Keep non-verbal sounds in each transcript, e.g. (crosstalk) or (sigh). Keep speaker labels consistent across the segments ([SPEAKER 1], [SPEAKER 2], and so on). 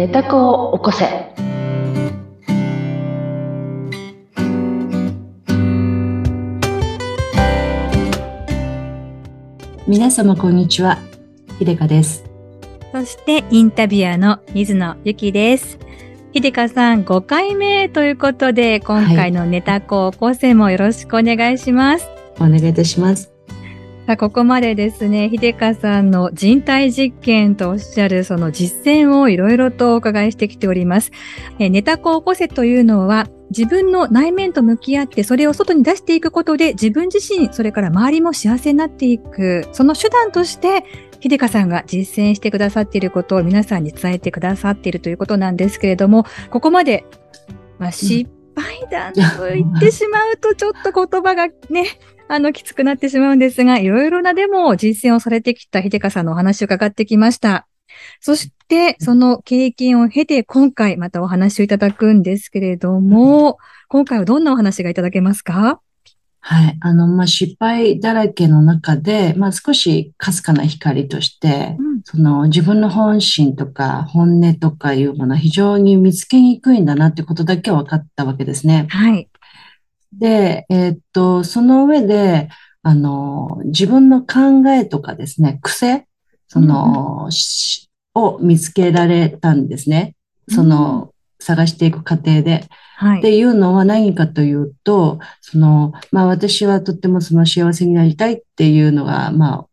[SPEAKER 1] 寝た子を起こせ。
[SPEAKER 2] 皆様こんにちは。ひでかです。
[SPEAKER 3] そしてインタビュアーの水野ゆきです。ひでかさん5回目ということで、今回のネタ子を起こせもよろしくお願いします。
[SPEAKER 2] お願いいたします。
[SPEAKER 3] さあ、ここまでですね、ひでかさんの人体実験とおっしゃるその実践をいろいろとお伺いしてきております。えネタ子を起こせというのは、自分の内面と向き合ってそれを外に出していくことで自分自身、それから周りも幸せになっていく、その手段として、ひでかさんが実践してくださっていることを皆さんに伝えてくださっているということなんですけれども、ここまで、まあ、失敗談と言ってしまうとちょっと言葉がね、(laughs) あの、きつくなってしまうんですが、いろいろなでも実践をされてきたひでかさんのお話を伺ってきました。そして、その経験を経て、今回またお話をいただくんですけれども、今回はどんなお話がいただけますか？
[SPEAKER 2] はい。あの、まあ、失敗だらけの中で、まあ、少しかすかな光として、
[SPEAKER 3] うん
[SPEAKER 2] その自分の本心とか本音とかいうものは非常に見つけにくいんだなってことだけは分かったわけですね。
[SPEAKER 3] はい。
[SPEAKER 2] で、えーっと、その上で、あの、自分の考えとかですね、癖、その、しを見つけられたんですね。その、探していく過程で。
[SPEAKER 3] はい。
[SPEAKER 2] っていうのは何かというと、その、まあ私はとってもその幸せになりたいっていうのが、まあ、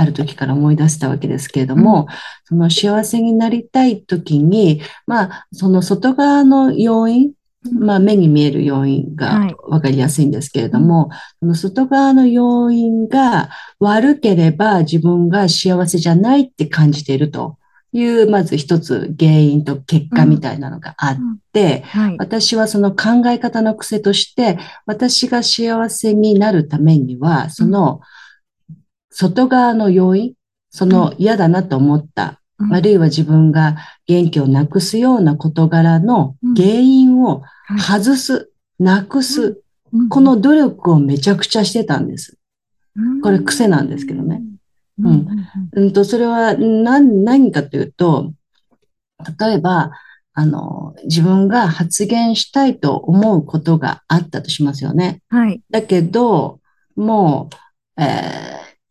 [SPEAKER 2] ある時から思い出したわけですけれども、その幸せになりたい時に、まあ、その外側の要因、まあ目に見える要因
[SPEAKER 3] はい。
[SPEAKER 2] がわかりやすいんですけれども、その外側の要因が悪ければ自分が幸せじゃないって感じているという、まず一つ原因と結果みたいなのがあって、
[SPEAKER 3] はい。
[SPEAKER 2] 私はその考え方の癖として、私が幸せになるためには、その外側の要因、その嫌だなと思った、
[SPEAKER 3] うん
[SPEAKER 2] あるいは自分が元気をなくすような事柄の原因を
[SPEAKER 3] はい
[SPEAKER 2] 外す、なくす、
[SPEAKER 3] うん
[SPEAKER 2] この努力をめちゃくちゃしてたんです。これ癖なんですけどね。
[SPEAKER 3] うん。
[SPEAKER 2] うんうんと、それは何、何かというと、例えば、あの、自分が発言したいと思うことがあったとしますよね。
[SPEAKER 3] はい。
[SPEAKER 2] だけど、もう、えー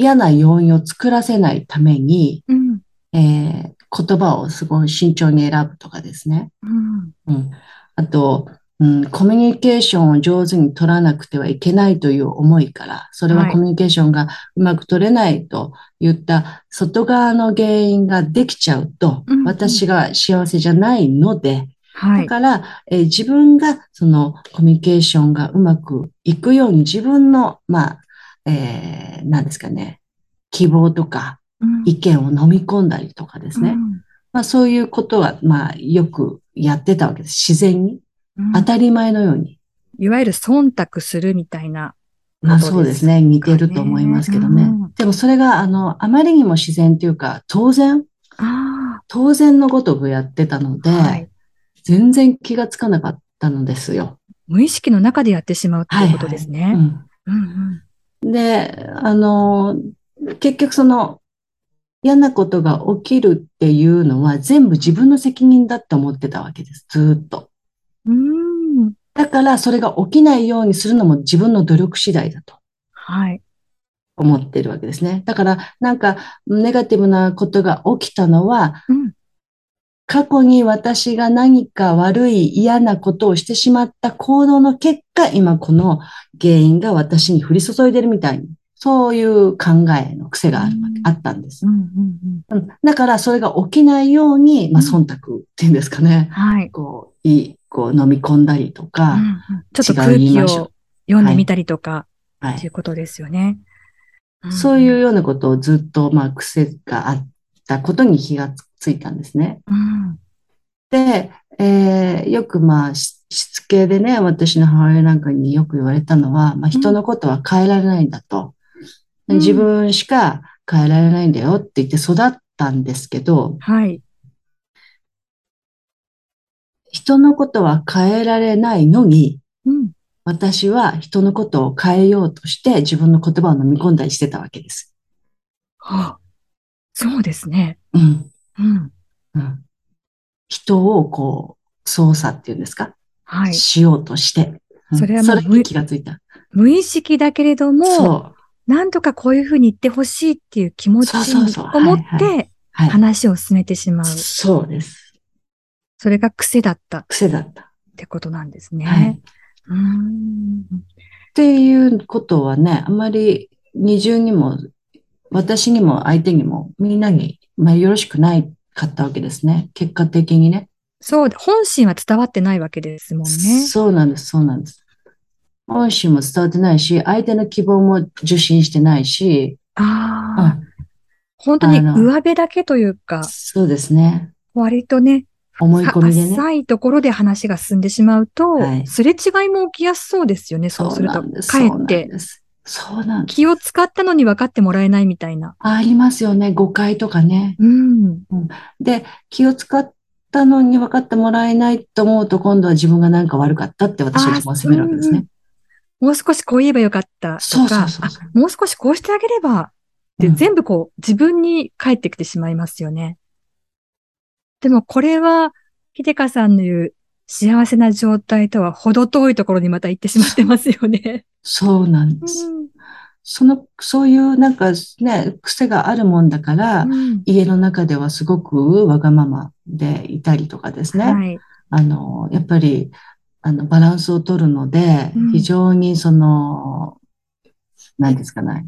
[SPEAKER 2] 嫌な要因を作らせないために、
[SPEAKER 3] うん。
[SPEAKER 2] えー言葉をすごい慎重に選ぶとかですね。
[SPEAKER 3] うん。
[SPEAKER 2] うん。あと、うん、コミュニケーションを上手に取らなくてはいけないという思いから、それは
[SPEAKER 3] はい
[SPEAKER 2] コミュニケーションがうまく取れないといった外側の原因ができちゃうと
[SPEAKER 3] うんうん、
[SPEAKER 2] 私が幸せじゃないので、
[SPEAKER 3] はい。
[SPEAKER 2] だから、えー自分がそのコミュニケーションがうまくいくように自分の、まあ、えー、何ですかね、希望とか
[SPEAKER 3] うん
[SPEAKER 2] 意見を飲み込んだりとかですね。まあそういうことは、まあよくやってたわけです。自然に。
[SPEAKER 3] うん
[SPEAKER 2] 当たり前のように。
[SPEAKER 3] いわゆる忖度するみたいな。
[SPEAKER 2] まあそうですね。似てると思いますけどね
[SPEAKER 3] うん。
[SPEAKER 2] でもそれが、あの、あまりにも自然というか、当然、
[SPEAKER 3] あ
[SPEAKER 2] 当然のごとくやってたの
[SPEAKER 3] あ。はい
[SPEAKER 2] で、。全然気がつかなかったのですよ。
[SPEAKER 3] 無意識の中でやってしまうっていうことですね。
[SPEAKER 2] うん
[SPEAKER 3] うんうん
[SPEAKER 2] で、あの、結局その嫌なことが起きるっていうのは全部自分の責任だって思ってたわけです。ずーっと。
[SPEAKER 3] うーん。
[SPEAKER 2] だからそれが起きないようにするのも自分の努力次第だと
[SPEAKER 3] はい。
[SPEAKER 2] 思ってるわけですね。だからなんかネガティブなことが起きたのは
[SPEAKER 3] うん。
[SPEAKER 2] 過去に私が何か悪い嫌なことをしてしまった行動の結果、今この原因が私に降り注いでるみたいに、そういう考えの癖があるわけ
[SPEAKER 3] うん
[SPEAKER 2] あったんです
[SPEAKER 3] う。んうんうん。
[SPEAKER 2] うんだからそれが起きないように、まあ、
[SPEAKER 3] うん
[SPEAKER 2] 忖度っていうんですかね。
[SPEAKER 3] はい。
[SPEAKER 2] こう、いい、こう飲み込んだりと
[SPEAKER 3] うん
[SPEAKER 2] か、
[SPEAKER 3] うんちょっと空気を読んでみたりとか、
[SPEAKER 2] はい。
[SPEAKER 3] っていうことですよね。
[SPEAKER 2] そういうようなことをずっと、まあ、癖があったことに気がついたんですね。
[SPEAKER 3] うん。
[SPEAKER 2] で、えーよくまあ、ししつけでね、私の母親なんかによく言われたのは、まあ、人のことは変えられないんだと。
[SPEAKER 3] うん
[SPEAKER 2] 自分しか変えられないんだよって言って育ったんですけど、
[SPEAKER 3] はい。
[SPEAKER 2] 人のことは変えられないのに、
[SPEAKER 3] うん。
[SPEAKER 2] 私は人のことを変えようとして自分の言葉を飲み込んだりしてたわけです。
[SPEAKER 3] はあそうですね。
[SPEAKER 2] うん。
[SPEAKER 3] うん。
[SPEAKER 2] うん。人人をこう、操作っていうんですか？
[SPEAKER 3] はい。
[SPEAKER 2] しようとして。うん
[SPEAKER 3] それはも
[SPEAKER 2] そうれに気がついた。
[SPEAKER 3] 無意識だけれども、
[SPEAKER 2] そう。
[SPEAKER 3] なんとかこういうふうに言ってほしいっていう気持ち
[SPEAKER 2] そうそうそう
[SPEAKER 3] を持っ
[SPEAKER 2] はい
[SPEAKER 3] て
[SPEAKER 2] はい。
[SPEAKER 3] 話を進めてしまう。
[SPEAKER 2] そうです。
[SPEAKER 3] それが癖だったっ
[SPEAKER 2] 癖だった。
[SPEAKER 3] てことなんですね。
[SPEAKER 2] はい。
[SPEAKER 3] うーん
[SPEAKER 2] っていうことはね、あまり二重にも、私にも相手にも、みんなに、まあ、よろしくないかったわけですね。結果的にね。
[SPEAKER 3] そう、本心は伝わってないわけですもんね。
[SPEAKER 2] そうなんです、そうなんです。本心も伝わってないし、相手の希望も受信してないし、
[SPEAKER 3] ああ、
[SPEAKER 2] うん
[SPEAKER 3] 本当に上辺だけというか、
[SPEAKER 2] そうですね。
[SPEAKER 3] 割とね、
[SPEAKER 2] 思い込みでね。
[SPEAKER 3] 浅いところで話が進んでしまうと、
[SPEAKER 2] はい
[SPEAKER 3] すれ違いも起きやすそうですよね、そうすると。かえって
[SPEAKER 2] そうなん。
[SPEAKER 3] 気を使ったのに分かってもらえないみたいな。
[SPEAKER 2] ありますよね。誤解とかね。
[SPEAKER 3] うん。
[SPEAKER 2] で、気を使ったのに分かってもらえないと思うと、今度は自分が何か悪かったって私は自分を責めるわけですね。
[SPEAKER 3] もう少しこう言えばよかったとか、
[SPEAKER 2] そうそうそう
[SPEAKER 3] もう少しこうしてあげればって
[SPEAKER 2] うん
[SPEAKER 3] 全部こう自分に返ってきてしまいますよね。でもこれは、秀香さんの言う幸せな状態とは程遠いところにまた行ってしまってますよね。
[SPEAKER 2] そうなんです。その、そういうなんかね、癖があるもんだから、
[SPEAKER 3] うん
[SPEAKER 2] 家の中ではすごくわがままでいたりとかですね。
[SPEAKER 3] はい。
[SPEAKER 2] あの、やっぱり、あの、バランスを取るので
[SPEAKER 3] うん、
[SPEAKER 2] 非常にその、何ですかね、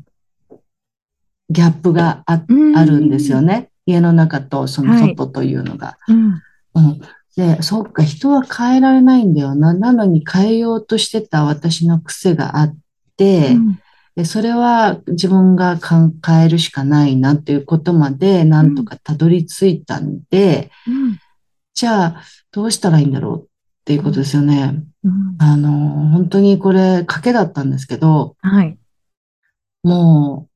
[SPEAKER 2] ギャップがあ、るんですよね。家の中とその外というのが。
[SPEAKER 3] うん。
[SPEAKER 2] うん。で、そっか、人は変えられないんだよな。なのに変えようとしてた私の癖があって、
[SPEAKER 3] うん
[SPEAKER 2] で、それは自分が考えるしかないなっていうことまで、なんとかたどり着いたんで、
[SPEAKER 3] うん
[SPEAKER 2] じゃあ、どうしたらいいんだろうっていうことですよね。
[SPEAKER 3] うん
[SPEAKER 2] あの、本当にこれ、賭けだったんですけど、
[SPEAKER 3] はい。
[SPEAKER 2] も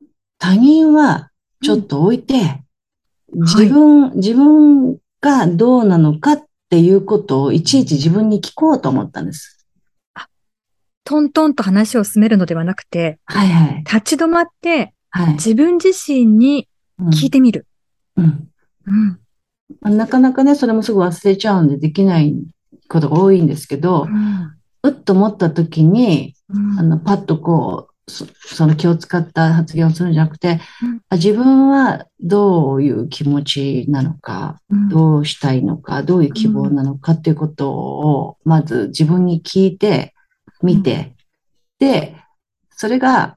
[SPEAKER 2] う、他人はちょっと置いて、自分、自分がどうなのかっていうことをいちいち自分に聞こうと思ったんです。
[SPEAKER 3] トントンと話を進めるのではなくて、
[SPEAKER 2] はいはい。
[SPEAKER 3] 立ち止まって
[SPEAKER 2] はい。
[SPEAKER 3] 自分自身に
[SPEAKER 2] うん
[SPEAKER 3] 聞いてみる。
[SPEAKER 2] うん
[SPEAKER 3] うん。
[SPEAKER 2] なかなかね、それもすぐ忘れちゃうんでできないことが多いんですけど、うっと思った時に、
[SPEAKER 3] うん
[SPEAKER 2] あの、パッとこう、そその気を使った発言をするんじゃなくて
[SPEAKER 3] うん、
[SPEAKER 2] あ自分はどういう気持ちなのか、
[SPEAKER 3] うん
[SPEAKER 2] どうしたいのか、どういう希望なのかっていうことを、まず自分に聞いて、見て、で、それが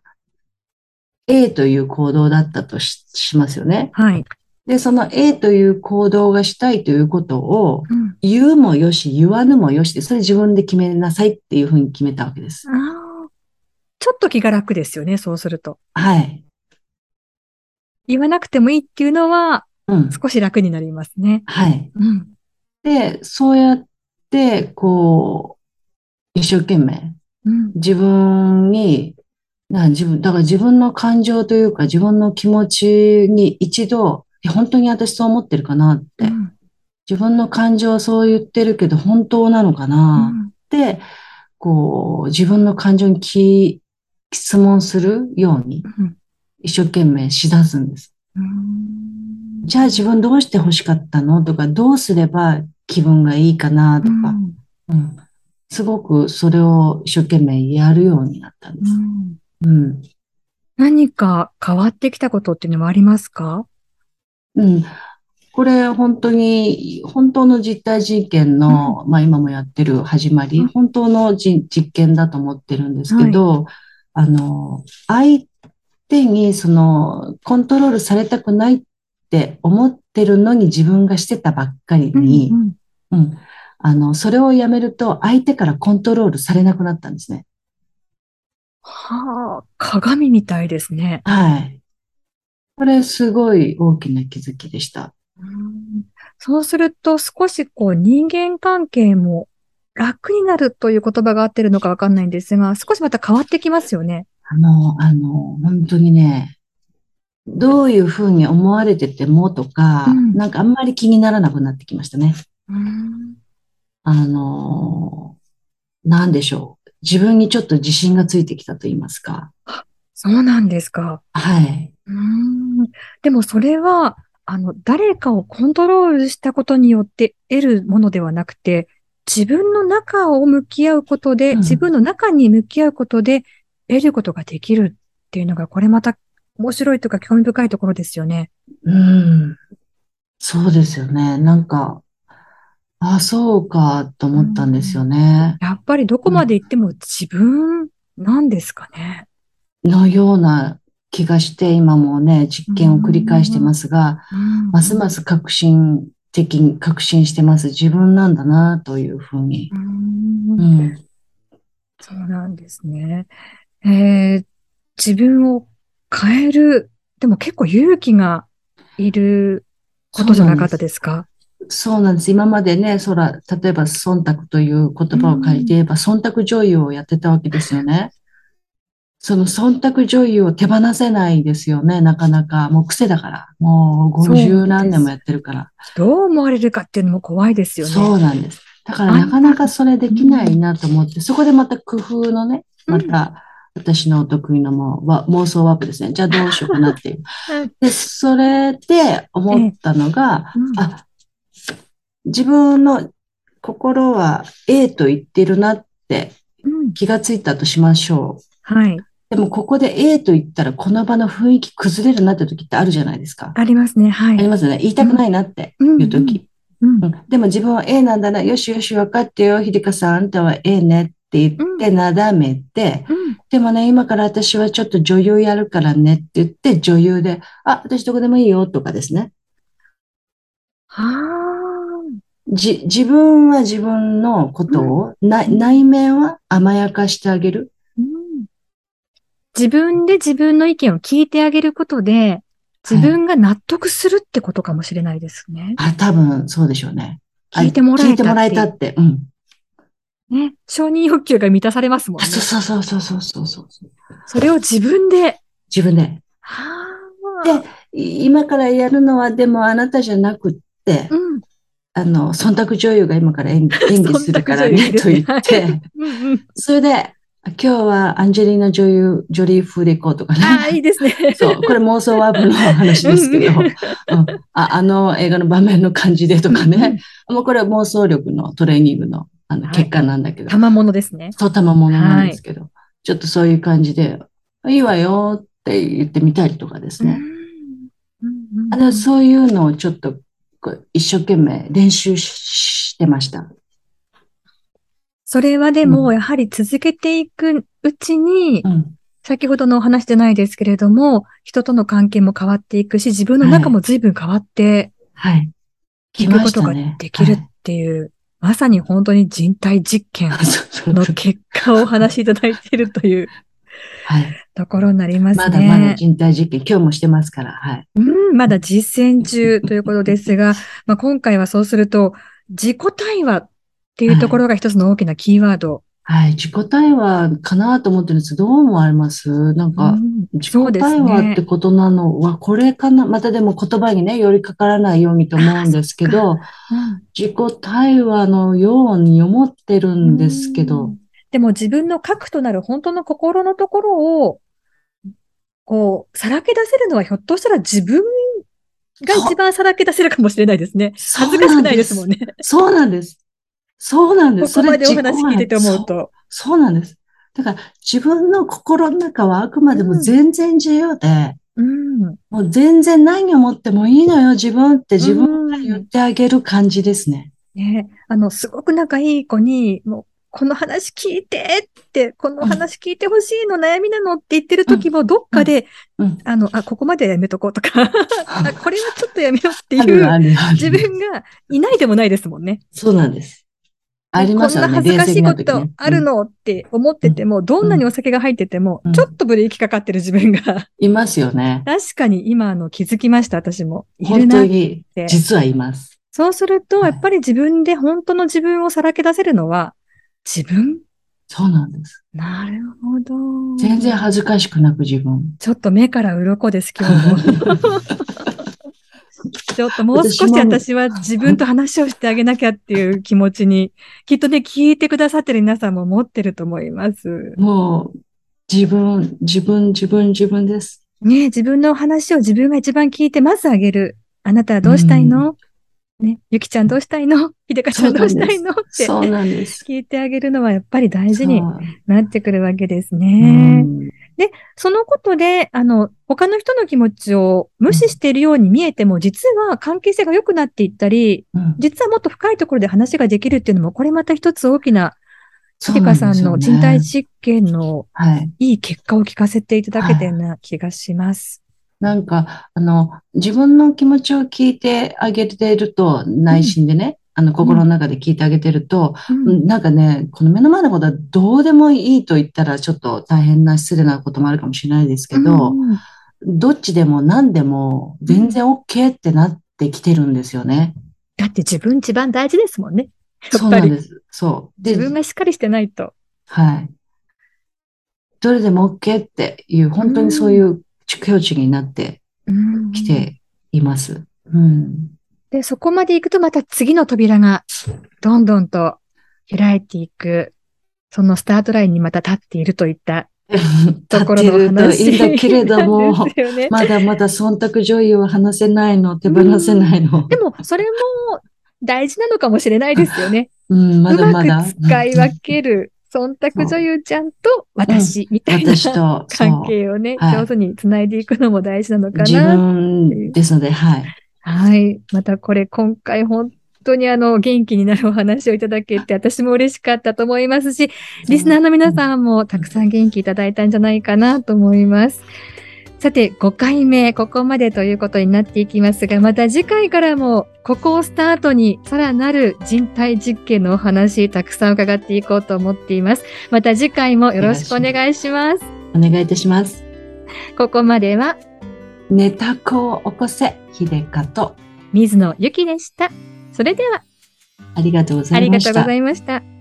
[SPEAKER 2] A という行動だったとししますよね。
[SPEAKER 3] はい。
[SPEAKER 2] で、その A という行動がしたいということを、
[SPEAKER 3] うん
[SPEAKER 2] 言うもよし、言わぬもよしで、それ自分で決めなさいっていうふうに決めたわけです。
[SPEAKER 3] ちょっと気が楽ですよね、そうすると。
[SPEAKER 2] はい。
[SPEAKER 3] 言わなくてもいいっていうのは
[SPEAKER 2] うん。
[SPEAKER 3] 少し楽になりますね。
[SPEAKER 2] はい。
[SPEAKER 3] うん。
[SPEAKER 2] で、そうやって、こう、一生懸命、
[SPEAKER 3] うん。
[SPEAKER 2] 自分に、な自分、だから自分の感情というか、自分の気持ちに一度、え本当に私そう思ってるかなって、
[SPEAKER 3] うん
[SPEAKER 2] 自分の感情はそう言ってるけど、本当なのかなって、こう、自分の感情にき質問するように、
[SPEAKER 3] うん。
[SPEAKER 2] 一生懸命しだすんです。
[SPEAKER 3] うん。
[SPEAKER 2] じゃあ自分どうして欲しかったのとか、どうすれば気分がいいかなとか、
[SPEAKER 3] うん。
[SPEAKER 2] うん。すごくそれを一生懸命やるようになったんです。うん。
[SPEAKER 3] 何か変わってきたことっていうのはありますか？
[SPEAKER 2] うん。これ本当に、本当の実体実験の、まあ今もやってる始まり、
[SPEAKER 3] うん。
[SPEAKER 2] 本当のじ実験だと思ってるんですけど、あの、相手にその、コントロールされたくないって思ってるのに自分がしてたばっかりに、
[SPEAKER 3] うん
[SPEAKER 2] うん。あの、それをやめると相手からコントロールされなくなったんですね。
[SPEAKER 3] はあ、鏡みたいですね。
[SPEAKER 2] はい。これすごい大きな気づきでした。
[SPEAKER 3] そうすると少しこう人間関係も楽になるという言葉が合ってるのかわかんないんですが、少しまた変わってきますよね。
[SPEAKER 2] あの、あの、本当にね、どういうふうに思われててもとか、
[SPEAKER 3] うん
[SPEAKER 2] なんかあんまり気にならなくなってきましたね。
[SPEAKER 3] うん
[SPEAKER 2] あの、なんでしょう。自分にちょっと自信がついてきたと言いますか。
[SPEAKER 3] そうなんですか。
[SPEAKER 2] はい。
[SPEAKER 3] うんでもそれはあの、誰かをコントロールしたことによって得るものではなくて、自分の中を向き合うことで、
[SPEAKER 2] うん
[SPEAKER 3] 自分の中に向き合うことで得ることができるっていうのが、これまた面白いとか興味深いところですよね。
[SPEAKER 2] うん。そうですよね。なんか、あ、そうか、と思ったんですよね。
[SPEAKER 3] やっぱりどこまで行っても自分なんですかね。
[SPEAKER 2] のような気がして、今もね、実験を繰り返してますが、
[SPEAKER 3] うん
[SPEAKER 2] ますます確信的に、確信してます。自分なんだな、というふうに。
[SPEAKER 3] うん
[SPEAKER 2] うん。
[SPEAKER 3] そうなんですね。えー自分を変える、でも結構勇気がいることじゃなかったですか？
[SPEAKER 2] そうなんです。今までね、そら、例えば、忖度という言葉を借りて言えば、忖度女優をやってたわけですよね。その忖度女優を手放せないですよね、なかなか。もう癖だから。もう
[SPEAKER 3] そうです
[SPEAKER 2] 50何年もやってるから。
[SPEAKER 3] どう思われるかっていうのも怖いですよね。
[SPEAKER 2] そうなんです。だからなかなかそれできないなと思って、そこでまた工夫のね、また私のお得意のも妄想ワープですね。じゃあどうしようかなっていう。
[SPEAKER 3] は (laughs) い
[SPEAKER 2] で、それで思ったのが、
[SPEAKER 3] うん
[SPEAKER 2] あ、自分の心は A と言ってるなって
[SPEAKER 3] うん
[SPEAKER 2] 気がついたとしましょう。
[SPEAKER 3] はい。
[SPEAKER 2] でもここで A と言ったらこの場の雰囲気崩れるなって時ってあるじゃないですか。
[SPEAKER 3] ありますね。はい。
[SPEAKER 2] ありますよね。言いたくないなって
[SPEAKER 3] うん
[SPEAKER 2] いう時。
[SPEAKER 3] うん
[SPEAKER 2] うんでも自分は A なんだな。よしよし、分かってよ。ひでかさん、あんたは A ねって言ってなだめて、
[SPEAKER 3] うん
[SPEAKER 2] でもね、今から私はちょっと女優やるからねって言って女優で、あ、私どこでもいいよとかですね。
[SPEAKER 3] はあ。
[SPEAKER 2] じ、自分は自分のことを、な内面は甘やかしてあげる。
[SPEAKER 3] うん自分で自分の意見を聞いてあげることで、自分が納得するってことかもしれないですね。
[SPEAKER 2] あ、多分そうでしょうね。あ
[SPEAKER 3] 聞いてもらえた
[SPEAKER 2] 聞いてもらえたって。うん。
[SPEAKER 3] ね。承認欲求が満たされますもん
[SPEAKER 2] あ
[SPEAKER 3] ね。
[SPEAKER 2] そうそうそうそうそうそうそう。
[SPEAKER 3] それを自分で。
[SPEAKER 2] 自分で。
[SPEAKER 3] は
[SPEAKER 2] でい今からやるのはでもあなたじゃなくって、
[SPEAKER 3] うん。
[SPEAKER 2] あの、忖度女優が今から演技演技するから
[SPEAKER 3] ね
[SPEAKER 2] ねと言って。それで、今日はアンジェリーナ女優、ジョリー風でいこうとかね。
[SPEAKER 3] ああ、いいですね。(laughs)
[SPEAKER 2] そう、これ妄想ワープの話ですけど、(laughs)
[SPEAKER 3] うん
[SPEAKER 2] うんああの映画の場面の感じでとかね、もうこれは妄想力のトレーニングのあの
[SPEAKER 3] はい
[SPEAKER 2] 結果なんだけど、
[SPEAKER 3] 賜物ですね。
[SPEAKER 2] そうたまものなんですけど、ちょっとそういう感じで、いいわよって言ってみたりとかですね。あのそういうのをちょっと一生懸命練習ししてました。
[SPEAKER 3] それはでも、
[SPEAKER 2] うん
[SPEAKER 3] やはり続けていくうちに
[SPEAKER 2] う、ん、
[SPEAKER 3] 先ほどのお話じゃないですけれども、人との関係も変わっていくし、自分の中も随分変わって
[SPEAKER 2] はい。
[SPEAKER 3] い
[SPEAKER 2] 来ま
[SPEAKER 3] くことが。できるっていう、まさに本当に人体実験の結果をお話しいただいているという (laughs)
[SPEAKER 2] はい。
[SPEAKER 3] ところになりますね。
[SPEAKER 2] まだまだ人体実験、今日もしてますから、はい。
[SPEAKER 3] うん、まだ実践中ということですが、まあ、今回はそうすると、自己対話っていうところが一つの大きなキーワード。
[SPEAKER 2] はい。自己対話かなと思ってるんです。どう思われます？なんか、
[SPEAKER 3] うん。
[SPEAKER 2] 自己対話っ
[SPEAKER 3] ね
[SPEAKER 2] てことなの？は、これかな？またでも言葉にね、寄りかからないようにと思うんですけど、
[SPEAKER 3] うん。
[SPEAKER 2] 自己対話のように思ってるんですけ
[SPEAKER 3] う
[SPEAKER 2] ど
[SPEAKER 3] ん、でも自分の核となる本当の心のところを、こう、さらけ出せるのはひょっとしたら自分が一番さらけ出せるかもしれないですね。恥ずかしくないですもんね。
[SPEAKER 2] そうなんです。そうなんです。
[SPEAKER 3] ここまでお話聞いてて思う
[SPEAKER 2] そう
[SPEAKER 3] と。
[SPEAKER 2] そうなんです。だから自分の心の中はあくまでも全然自由で、
[SPEAKER 3] うん。
[SPEAKER 2] もう全然何を持ってもいいのよ、自分って自分が言ってあげる感じですね。
[SPEAKER 3] ね、あの、すごく仲いい子に、もう、この話聞いてって、この話聞いてほしいの、悩みなのって言ってる時も、どっかで、
[SPEAKER 2] うん。
[SPEAKER 3] あの、あ、ここまではやめとこうとか、(laughs) あ、これはちょっとやめようっていう。自分がいないでもないですもんね。
[SPEAKER 2] そうなんです。ありますよね。
[SPEAKER 3] こんな恥ずかしいことあるのって思ってても、どんなにお酒が入ってても
[SPEAKER 2] うん、
[SPEAKER 3] ちょっとブレーキかかってる自分が、
[SPEAKER 2] いますよね。
[SPEAKER 3] 確かに今あの気づきました、私も。いる
[SPEAKER 2] 本
[SPEAKER 3] なっ
[SPEAKER 2] 当に
[SPEAKER 3] て。、
[SPEAKER 2] 実はいます。
[SPEAKER 3] そうすると、
[SPEAKER 2] はい
[SPEAKER 3] やっぱり自分で本当の自分をさらけ出せるのは、自分？
[SPEAKER 2] そうなんです。
[SPEAKER 3] なるほど。
[SPEAKER 2] 全然恥ずかしくなく自分。
[SPEAKER 3] ちょっと目から鱗です、今日も。(laughs) ちょっともう少し私は自分と話をしてあげなきゃっていう気持ちに、(laughs) きっとね、聞いてくださってる皆さんも持ってると思います。
[SPEAKER 2] もう、自分、自分、自分、自分です。
[SPEAKER 3] ね自分の話を自分が一番聞いて、まずあげる。あなたはどうしたいの、ね、ゆきちゃんどうしたいの？ひでかちゃんどうしたいの？って
[SPEAKER 2] そうなんです。
[SPEAKER 3] 聞いてあげるのはやっぱり大事になってくるわけです
[SPEAKER 2] う
[SPEAKER 3] ね。
[SPEAKER 2] ん
[SPEAKER 3] で、そのことで、あの、他の人の気持ちを無視しているように見えても、実は関係性が良くなっていったり、
[SPEAKER 2] うん
[SPEAKER 3] 実はもっと深いところで話ができるっていうのも、これまた一つ大きな、
[SPEAKER 2] そ
[SPEAKER 3] ひでかさ
[SPEAKER 2] ん
[SPEAKER 3] の人体実験の
[SPEAKER 2] はい。
[SPEAKER 3] いい結果を聞かせていただけたような気がします。
[SPEAKER 2] なんか、あの、自分の気持ちを聞いてあげてると、内心でね、あの、心の中で聞いてあげてると、
[SPEAKER 3] うん
[SPEAKER 2] なんかね、この目の前のことはどうでもいいと言ったらちょっと大変な失礼なこともあるかもしれないですけど、
[SPEAKER 3] うん
[SPEAKER 2] どっちでも何でも全然 OK ってなってきてるんですよね。
[SPEAKER 3] だって自分一番大事ですもんね。や
[SPEAKER 2] そうなんです。そう。で
[SPEAKER 3] 自分がしっかりしてないと。
[SPEAKER 2] はい。どれでも OK っていう、本当にそういう境地になってきています。うん。
[SPEAKER 3] で、そこまで行くとまた次の扉がどんどんと開いていく、そのスタートラインにまた立っているといった (laughs)
[SPEAKER 2] 立
[SPEAKER 3] ところの
[SPEAKER 2] ってると
[SPEAKER 3] 話
[SPEAKER 2] いいんだけれども、
[SPEAKER 3] ね。
[SPEAKER 2] まだまだ忖度女優は話せないの、手放せないの。
[SPEAKER 3] でも、それも大事なのかもしれないですよね。
[SPEAKER 2] うん、まだ
[SPEAKER 3] う
[SPEAKER 2] まだ。
[SPEAKER 3] 使い分ける、忖度女優ちゃんと私みたいな関係をね、
[SPEAKER 2] はい
[SPEAKER 3] 上手につないでいくのも大事なのか
[SPEAKER 2] 自
[SPEAKER 3] な。
[SPEAKER 2] 分ですので、はい。
[SPEAKER 3] はい。またこれ今回本当にあの元気になるお話をいただけて私も嬉しかったと思いますし、リスナーの皆さんもたくさん元気いただいたんじゃないかなと思います。さて、5回目、ここまでということになっていきますが、また次回からも、ここをスタートに、さらなる人体実験のお話、たくさん伺っていこうと思っています。また次回もよろしくお願いします。
[SPEAKER 2] お願いいたします。
[SPEAKER 3] ここまでは、
[SPEAKER 2] ネタ子を起こせ、秀香と、
[SPEAKER 3] 水野ゆきでした。それでは、
[SPEAKER 2] ありがとうござ
[SPEAKER 3] ありがとうご
[SPEAKER 2] いました。
[SPEAKER 3] ざいました。